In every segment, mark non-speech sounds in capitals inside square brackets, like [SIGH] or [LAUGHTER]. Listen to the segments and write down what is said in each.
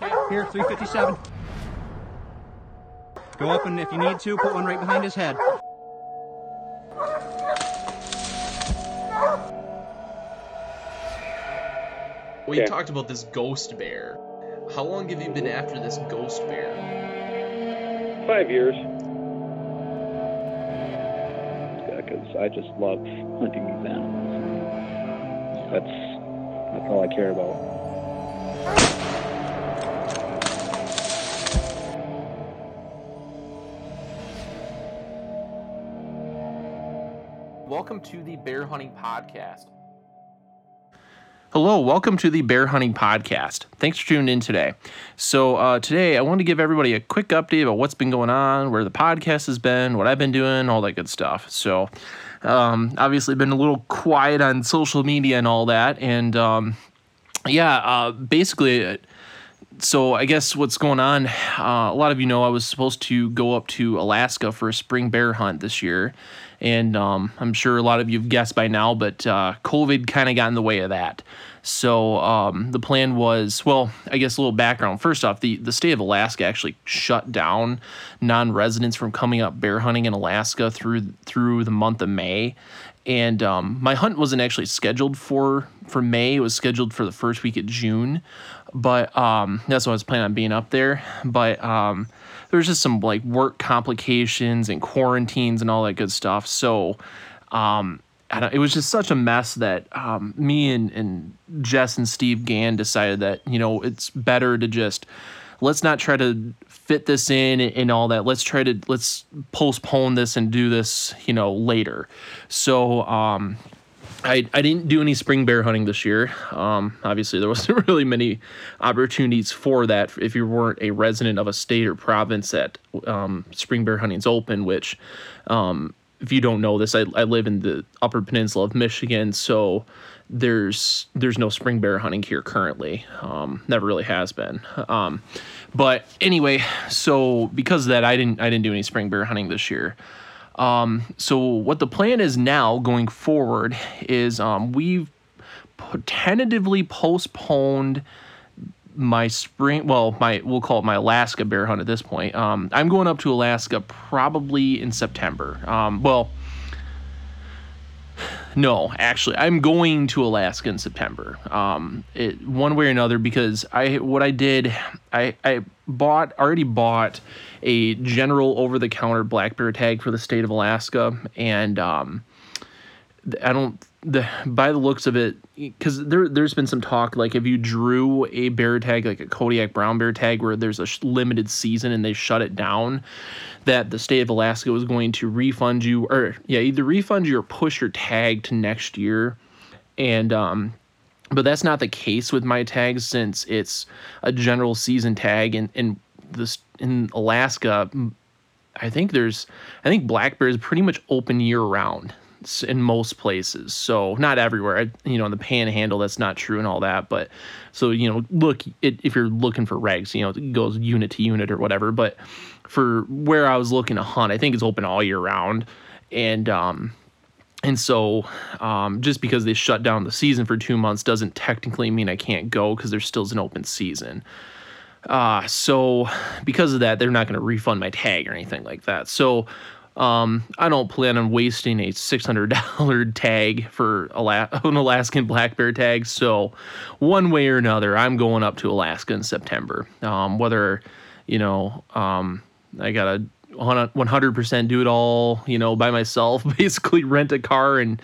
Here, 357. Go up and if you need to, put one right behind his head. We Okay. talked about this ghost bear. How long have you been after this ghost bear? Five years. Because I just love hunting these animals. That's that's all I care about. Welcome to the Bear Hunting Podcast. Hello, welcome to the Bear Hunting Podcast. Thanks for tuning in today. So, uh, today I want to give everybody a quick update about what's been going on, where the podcast has been, what I've been doing, all that good stuff. So, um, obviously, been a little quiet on social media and all that. And um, yeah, uh, basically, uh, so I guess what's going on, uh, a lot of you know I was supposed to go up to Alaska for a spring bear hunt this year. And um, I'm sure a lot of you have guessed by now, but uh, COVID kind of got in the way of that. So um, the plan was, well, I guess a little background. First off, the, the state of Alaska actually shut down non-residents from coming up bear hunting in Alaska through through the month of May. And um, my hunt wasn't actually scheduled for for May. It was scheduled for the first week of June, but um, that's when I was planning on being up there. But um, there's just some like work complications and quarantines and all that good stuff. So um, it was just such a mess that um, me and, and Jess and Steve Gann decided that you know it's better to just let's not try to fit this in and, and all that. Let's try to let's postpone this and do this you know later. So um, I, I didn't do any spring bear hunting this year. Um, obviously, there wasn't [LAUGHS] really many opportunities for that if you weren't a resident of a state or province that um, spring bear hunting's open. Which, um, if you don't know this, I, I live in the Upper Peninsula of Michigan, so there's there's no spring bear hunting here currently. Um, never really has been. Um, but anyway, so because of that, I didn't I didn't do any spring bear hunting this year. Um, so what the plan is now going forward is um, we've tentatively postponed my spring well my we'll call it my alaska bear hunt at this point. Um, i'm going up to alaska probably in september. Um, well no actually i'm going to alaska in september. Um, it, one way or another because i what i did i i bought already bought a general over-the-counter black bear tag for the state of alaska and um, I don't the by the looks of it because there there's been some talk like if you drew a bear tag like a Kodiak brown bear tag where there's a sh- limited season and they shut it down that the state of Alaska was going to refund you or yeah either refund you or push your tag to next year. And um but that's not the case with my tags since it's a general season tag and and this in Alaska I think there's, I think black bear is pretty much open year round in most places. So not everywhere. You know, in the Panhandle, that's not true and all that. But so you know, look it, if you're looking for regs, you know, it goes unit to unit or whatever. But for where I was looking to hunt, I think it's open all year round, and um, and so, um, just because they shut down the season for two months doesn't technically mean I can't go because there still is an open season. Uh, so because of that, they're not going to refund my tag or anything like that. So um, I don't plan on wasting a $600 [LAUGHS] tag for Ala- [LAUGHS] an Alaskan black bear tag. So one way or another, I'm going up to Alaska in September. Um, whether, you know, um, I got to 100% do it all, you know, by myself, [LAUGHS] basically rent a car and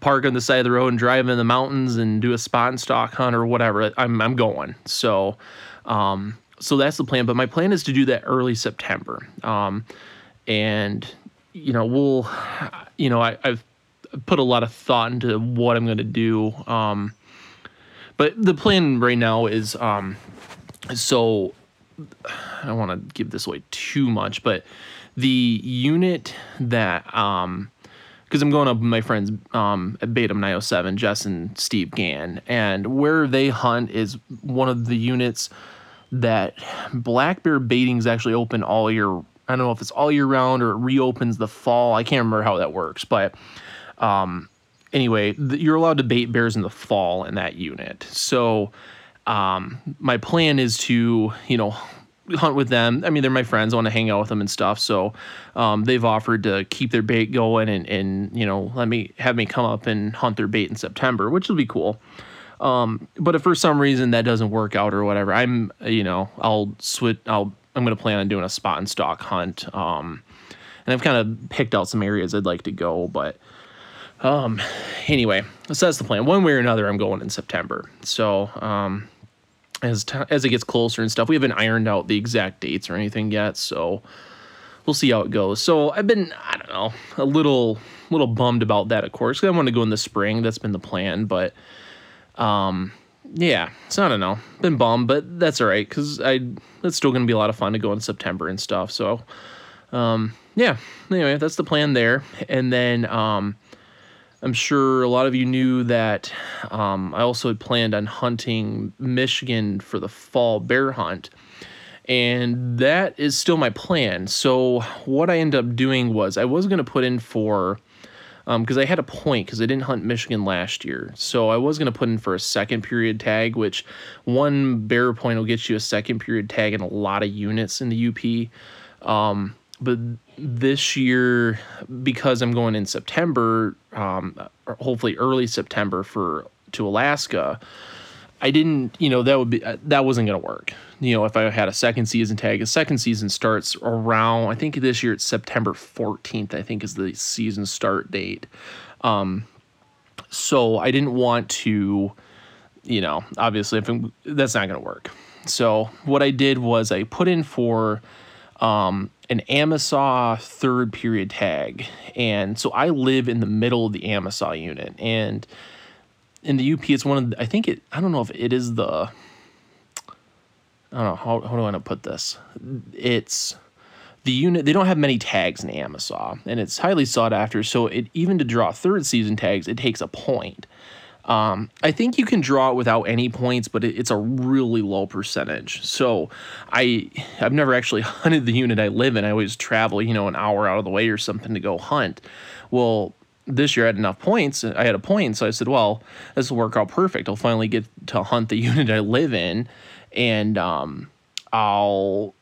park on the side of the road and drive in the mountains and do a spot and stalk hunt or whatever. I'm, I'm going. So, um, so that's the plan. But my plan is to do that early September. Um, and, you know, we'll, you know, I, I've put a lot of thought into what I'm going to do. Um, but the plan right now is, um, so I don't want to give this away too much, but the unit that um because I'm going up with my friends um at Beta 907, Jess and Steve Gann, and where they hunt is one of the units that black bear baiting is actually open all year. I don't know if it's all year round or it reopens the fall. I can't remember how that works, but um anyway, th- you're allowed to bait bears in the fall in that unit. So um, my plan is to, you know, hunt with them. I mean, they're my friends. I want to hang out with them and stuff. So um, they've offered to keep their bait going and, and you know let me have me come up and hunt their bait in September, which will be cool. Um, but if for some reason that doesn't work out or whatever, I'm you know I'll switch. I'll I'm gonna plan on doing a spot and stalk hunt. Um, and I've kind of picked out some areas I'd like to go, but um, anyway, so that's the plan. One way or another, I'm going in September. So um, as t- as it gets closer and stuff, we haven't ironed out the exact dates or anything yet. So we'll see how it goes. So I've been I don't know a little little bummed about that, of course. Cause I want to go in the spring. That's been the plan, but um, yeah, so I don't know. Been bummed, but that's all right because I that's still gonna be a lot of fun to go in September and stuff. So um, yeah. Anyway, that's the plan there, and then um I'm sure a lot of you knew that um, I also had planned on hunting Michigan for the fall bear hunt. And that is still my plan. So, what I ended up doing was I was going to put in for, because um, I had a point because I didn't hunt Michigan last year. So, I was going to put in for a second period tag, which one bear point will get you a second period tag in a lot of units in the UP. Um, but this year because I'm going in September, um, hopefully early September for to Alaska. I didn't, you know, that would be uh, that wasn't going to work. You know, if I had a second season tag, a second season starts around. I think this year it's September 14th. I think is the season start date. Um, so I didn't want to, you know, obviously if I'm, that's not going to work. So what I did was I put in for um, an Amasa third period tag. And so I live in the middle of the Amasa unit. And in the UP, it's one of the, I think it, I don't know if it is the, I don't know, how, how do I want to put this? It's the unit, they don't have many tags in Amasa, and it's highly sought after. So it even to draw third season tags, it takes a point. Um, I think you can draw it without any points, but it, it's a really low percentage. So I I've never actually [LAUGHS] hunted the unit I live in. I always travel, you know, an hour out of the way or something to go hunt. Well, this year I had enough points. I had a point, so I said, well, this will work out perfect. I'll finally get to hunt the [LAUGHS] unit I live in, and um, I'll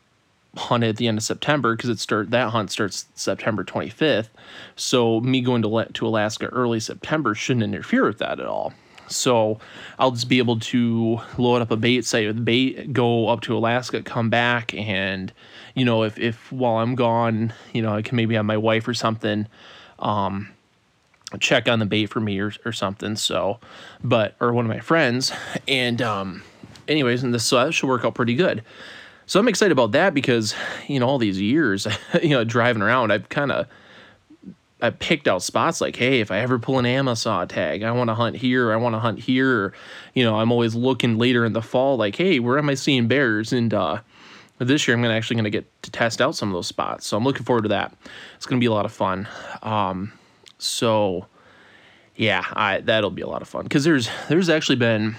hunt at the end of September because it start that hunt starts September 25th. So me going to let to Alaska early September shouldn't interfere with that at all. So I'll just be able to load up a bait site with bait, go up to Alaska, come back, and you know if if while I'm gone, you know I can maybe have my wife or something. Um, check on the bait for me or, or something so but or one of my friends and um anyways and this so that should work out pretty good so I'm excited about that because, you know, all these years, [LAUGHS] you know, driving around, I've kind of I picked out spots like, hey, if I ever pull an Amasa tag, I want to hunt here, I want to hunt here. Or, you know, I'm always looking later in the fall, like, hey, where am I seeing bears? And uh, this year, I'm gonna actually gonna get to test out some of those spots. So I'm looking forward to that. It's gonna be a lot of fun. Um, so yeah, I that'll be a lot of fun because there's there's actually been,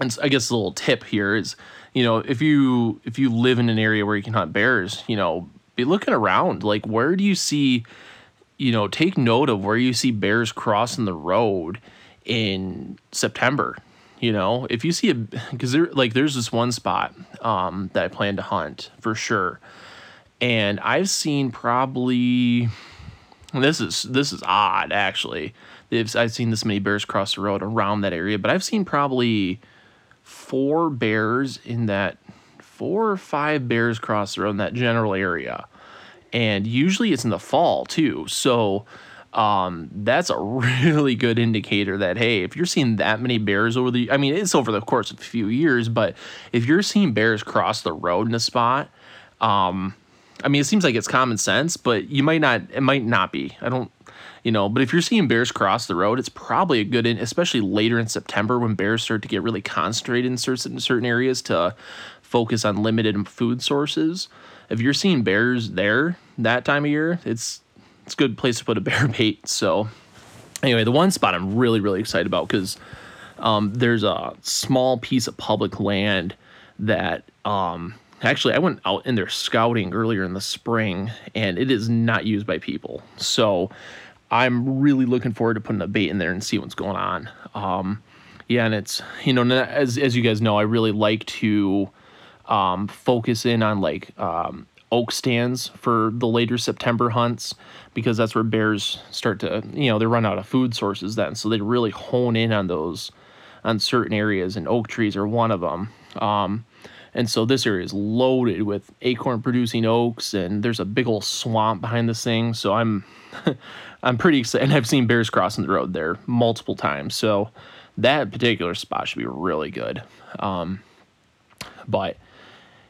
and I guess a little tip here is you know, if you if you live in an area where you can hunt bears, you know, be looking around. Like, where do you see? You know, take note of where you see bears crossing the road in September. You know, if you see a because there like there's this one spot um, that I plan to hunt for sure, and I've seen probably this is this is odd actually. I've seen this many bears cross the road around that area, but I've seen probably four bears in that four or five bears cross the road in that general area. And usually it's in the fall too. So um, that's a [LAUGHS] really good indicator that hey, if you're seeing that many bears over the I mean, it's over the course of a few years, but if you're seeing bears cross the road in a spot, um, I mean, it seems like it's common sense, but you might not. It might not be. I don't you know but if you're seeing bears cross the road it's probably a good in especially later in september when bears start to get really concentrated in certain certain areas to focus on limited food sources. If you're seeing bears there that time of year it's it's a good place to put a [LAUGHS] bear bait. So anyway the one spot i'm really really excited about because um, there's a small piece of public land that um, actually i went out in there scouting earlier in the spring and it is not used by people. So I'm really looking forward to putting a bait in there and see what's going on. Um, yeah, and it's you know as as you guys know, I really like to um, focus in on like um, oak stands for the later September hunts because that's where bears start to you know they run out of food sources then, so they really hone in on those on certain areas, and oak trees are one of them. Um, and so this area is loaded with acorn producing oaks, and there's a big old swamp behind this thing. So I'm [LAUGHS] I'm pretty excited. And I've seen bears crossing the road there multiple times. So that particular spot should be really good. Um, but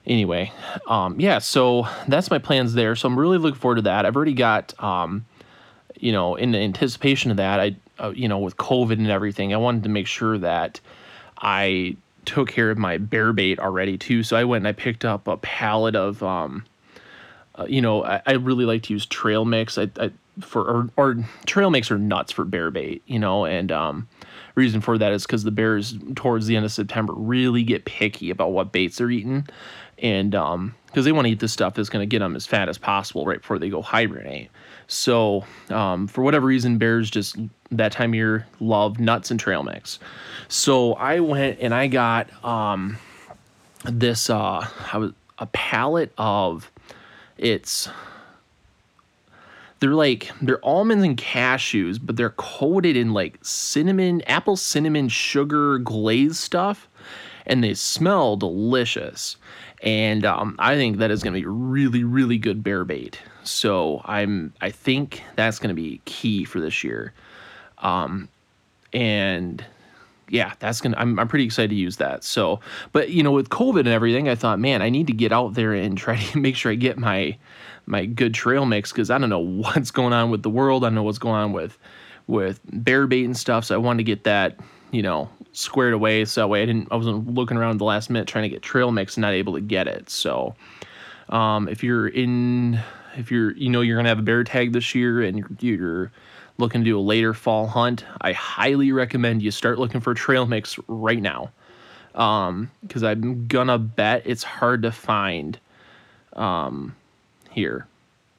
anyway, um, yeah, so that's my plans there. So I'm really looking forward to that. I've already got, um, you know, in anticipation of that, I, uh, you know, with COVID and everything, I wanted to make sure that I took care of my bear bait already too. So I went and I picked up a pallet of, um, uh, you know, I, I, really like to use trail mix. I, I for or, or, trail mix are nuts for bear bait, you know, and um, reason for that is because the bears towards the end of September really get picky about what baits they're eating, and um, because they want to eat the stuff that's going to get them as fat as possible right before they go hibernate. So um, for whatever reason, bears just that time of year love nuts and trail mix. So I went and I got um, this uh, I was a pallet of it's they're like they're almonds and cashews, but they're coated in like cinnamon, apple cinnamon sugar glaze stuff, and they smell delicious. And um, I think that is going to be really, really good bear bait. So I'm I think that's going to be key for this year. Um, and yeah, that's gonna. I'm I'm pretty excited to use that. So, but you know, with COVID and everything, I thought, man, I need to get out there and [LAUGHS] try to make sure I get my my good trail mix because I don't know what's going on with the world. I don't know what's going on with with bear bait and stuff. So I wanted to get that, you know, squared away. So that way I didn't. I wasn't looking around the last minute trying to get trail mix and not able to get it. So, um, if you're in, if you're, you know, you're gonna have a bear tag this year and you're, you're looking to do a later fall hunt, I highly recommend you start looking for trail mix right now. Um, because I'm gonna bet it's hard to find um, here.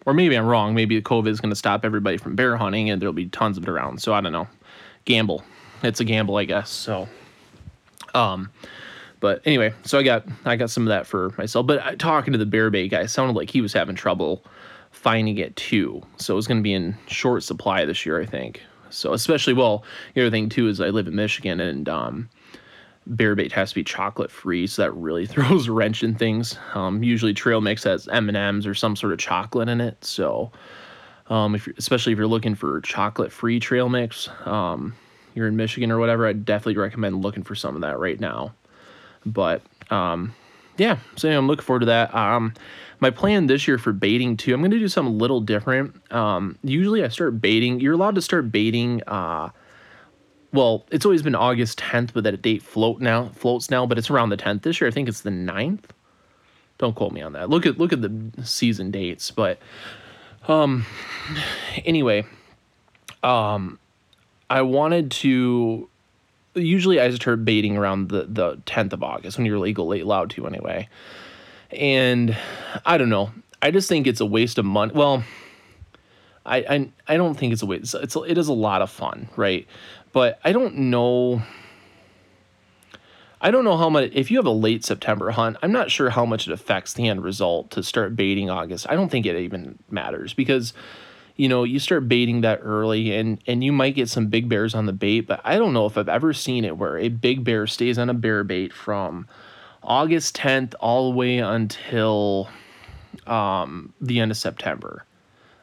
Or maybe I'm wrong. Maybe the COVID is going to stop everybody from bear hunting and there'll be tons of it around. So I don't know. Gamble. It's a gamble, I guess. So, um, but anyway, so I got I got some of that for myself. But uh, talking to the bear bait guy, sounded like he was having trouble finding it too. So it's going to be in short supply this year, I think. So especially well, the other thing too is I live in Michigan and um, bear bait has to be chocolate free, so that really [LAUGHS] throws a wrench in things. Um, usually trail mix has M and M's or some sort of chocolate in it. So um, if especially if you're looking for chocolate free trail mix, um, you're in Michigan or whatever, I'd definitely recommend looking for some of that right now. But um, yeah, so anyway, I'm looking forward to that. Um, my plan this year for baiting too, I'm going to do something a little different. Um, usually I start baiting. You're allowed to start baiting. Uh, well, it's always been August 10th, but that date float now floats now, but it's around the 10th this year. I think it's the 9th. Don't quote me on that. Look at look at the season dates, but um [SIGHS] anyway, um I wanted to usually I start baiting around the the 10th of August when you're legally allowed to anyway. And I don't know. I just think it's a waste of money. Well, I, I I don't think it's a waste. It's, it's it is a lot of fun, right? But I don't know. I don't know how much. If you have a late September hunt, I'm not sure how much it affects the end result to start baiting August. I don't think it even matters because, you know, you start baiting that early and and you might get some big bears on the bait. But I don't know if I've ever seen it where a big bear stays on a bear bait from August 10th all the way until um, the end of September.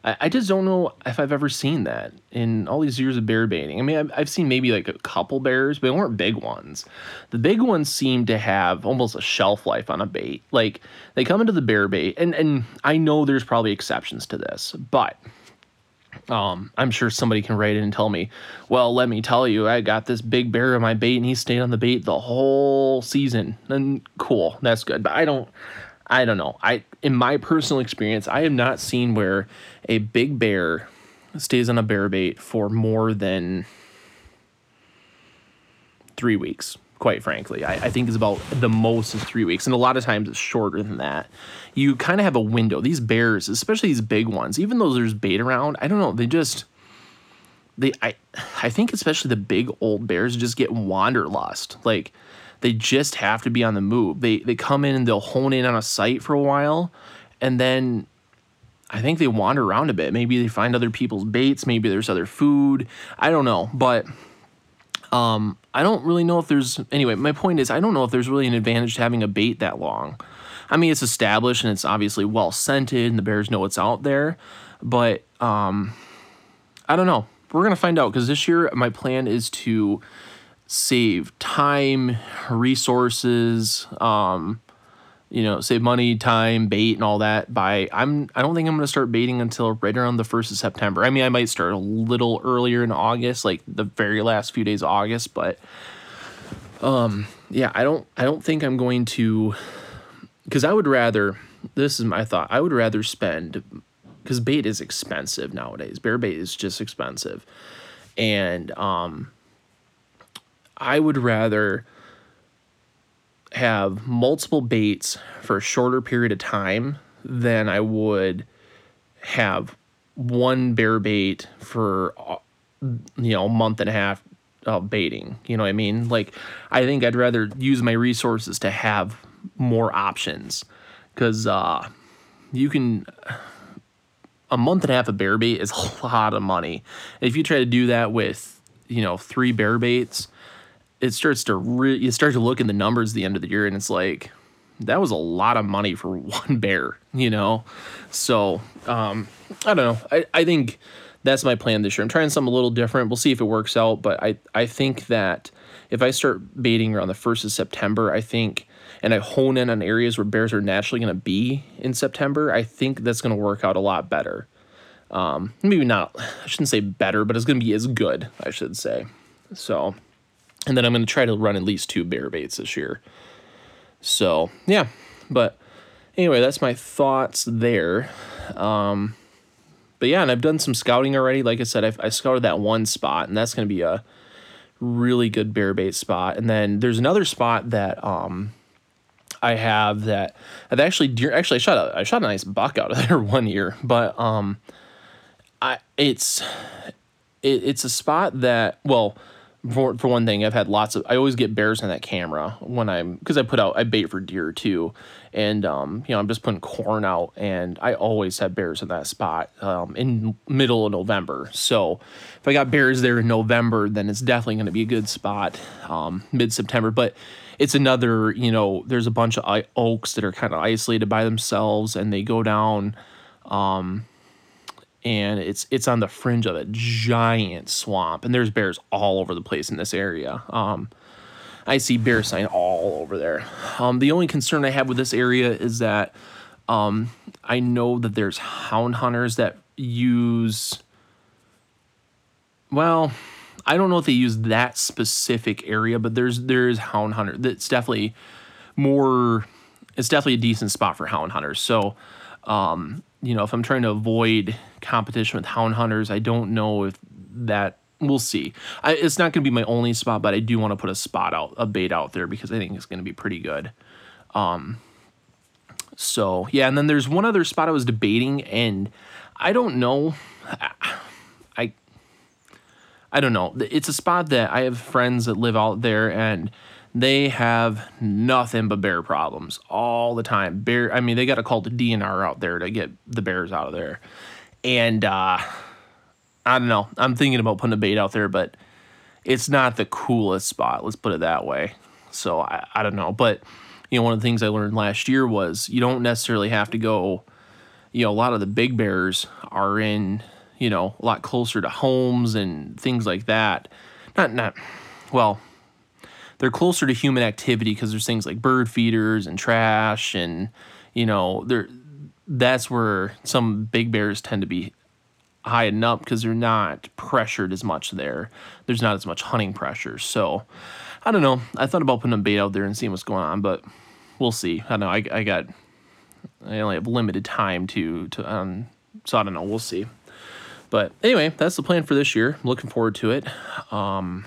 I, I just don't know if I've ever seen that in all these years of bear baiting. I mean, I've, I've seen maybe like a couple bears, but they weren't big ones. The big ones seem to have almost a shelf life on a bait. Like they come into the bear bait, and and I know there's probably exceptions to this, but um, I'm sure somebody can write in and tell me, well, let me tell you, I got this big bear on my bait and he stayed on the bait the whole season. And cool, that's good. But I don't, I don't know. I in my personal experience, I have not seen where a big bear stays on a bear bait for more than three weeks. Quite frankly, I, I think it's about the most is three weeks, and a lot of times it's shorter than that. You kind of have a window. These bears, especially these big ones, even though there's bait around, I don't know. They just they I I think especially the big old bears just get wanderlust. Like they just have to be on the move. They they come in and they'll hone in on a site for a while and then I think they wander around a bit. Maybe they find other people's baits, maybe there's other food. I don't know, but um I don't really know if there's anyway, my point is I don't know if there's really an advantage to having a bait that long. I mean, it's established and it's obviously well scented and the bears know what's out there, but um I don't know. We're to find out because this year my plan is to save time, resources, um, you know, save money, time, bait, and all that. By I'm, I don't think I'm going to start baiting until right around the first of September. I mean, I might start a little earlier in August, like the very last few days of August, but um, yeah, I don't, I don't think I'm going to, because I would rather. This is my thought. I would rather spend because bait is expensive nowadays. Bear bait is just expensive, and um, I would rather have multiple baits for a shorter period of time than I would have one bear bait for you know a month and a half of baiting. You know what I mean? Like I think I'd rather use my resources to have more options because uh, you can a month and a half of bear bait is a [LAUGHS] lot of money. If you try to do that with, you know, three bear baits, it starts to re- you start to look at the numbers at the end of the year and it's like that was a lot of money for [LAUGHS] one bear, you know? So, um, I don't know. I, I think that's my plan this year. I'm trying something a little different. We'll see if it works out, but I, I think that if I start baiting around the 1st of September, I think and I hone in on areas where bears are naturally going to be in September, I think that's going to work out a lot better. Um, maybe not, I shouldn't say better, but it's going to be as good, I should say. So, and then I'm going to try to run at least two bear baits this year. So, yeah, but anyway, that's my thoughts there. Um, but yeah, and I've done some scouting already. Like I said, I've, I scouted that one spot, and that's going to be a really good bear bait spot. And then there's another spot that um, I have that I've actually deer, actually I shot a I shot a nice buck out of [LAUGHS] there one year, but um, I it's it, it's a spot that well for for one thing I've had lots of I always get bears in that camera when I'm because I put out I bait for deer too, and um you know I'm just putting corn out and I always have bears in that spot um in middle of November. So if I got bears there in November, then it's definitely going to be a good spot um mid September, but it's another, you know, there's a bunch of oaks that are kind of isolated by themselves and they go down um and it's it's on the fringe of a giant swamp and there's bears all over the place in this area. Um I see bear sign all over there. Um the only concern I have with this area is that um I know that there's hound hunters that use well, I don't know if they use that specific area, but there's there's hound hunter. That's definitely more. It's definitely a decent spot for hound hunters. So, um, you know, if I'm trying to avoid competition with hound hunters, I don't know if that. We'll see. I, it's not going to be my only spot, but I do want to put a spot out, a bait out there because I think it's going to be pretty good. Um, so yeah, and then there's one other spot I was debating, and I don't know. I I don't know. It's a spot that I have friends that live out there and they have nothing but bear problems all the time. Bear, I mean, they got to call the DNR out there to get the bears out of there. And uh, I don't know. I'm thinking about putting a bait out there, but it's not the coolest spot. Let's put it that way. So I, I don't know. But, you know, one of the things I learned last year was you don't necessarily have to go, you know, a lot of the big bears are in you know, a lot closer to homes and things like that. Not, not, well, they're closer to human activity because there's things like bird feeders and trash and, you know, they're, that's where some big bears tend to be high up because they're not pressured as much there. There's not as much hunting pressure. So I don't know. I thought about putting a bait out there and seeing what's going on, but we'll see. I don't know. I, I got, I only have limited time to, to, um, so I don't know. We'll see. But anyway, that's the plan for this year. I'm looking forward to it. Um,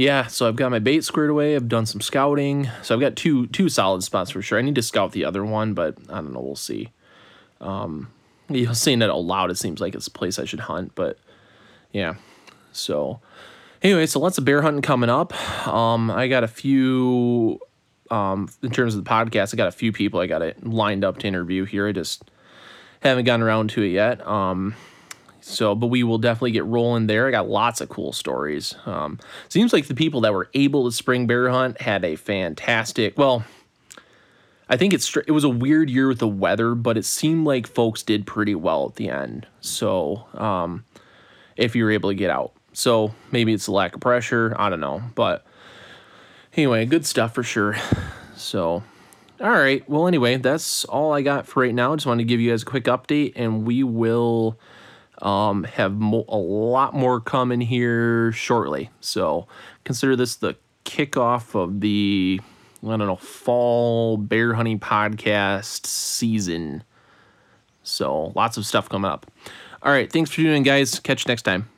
yeah, so I've got my bait squared away. I've done some scouting. So I've got two two solid spots for sure. I need to scout the other one, but I don't know. We'll see. Um, you know, saying that out loud, it seems like it's a place I should hunt, but yeah. So anyway, so lots of bear hunting coming up. Um, I got a few um, in terms of the podcast, I got a few people I got it lined up to interview here. I just haven't gotten around to it yet. Um, so, but we will definitely get rolling there. I got lots of cool stories. Um, seems like the people that were able to spring bear hunt had a fantastic. Well, I think it's it was a weird year with the weather, but it seemed like folks did pretty well at the end. So, um, if you were able to get out, so maybe it's a lack of pressure. I don't know, but anyway, good stuff for sure. So, all right. Well, anyway, that's all I got for right now. Just wanted to give you guys a quick update, and we will um, have mo- a lot more coming here shortly. So, consider this the kickoff of the I don't know fall bear hunting podcast season. So, lots of stuff coming up. All right. Thanks for tuning in, guys. Catch you next time.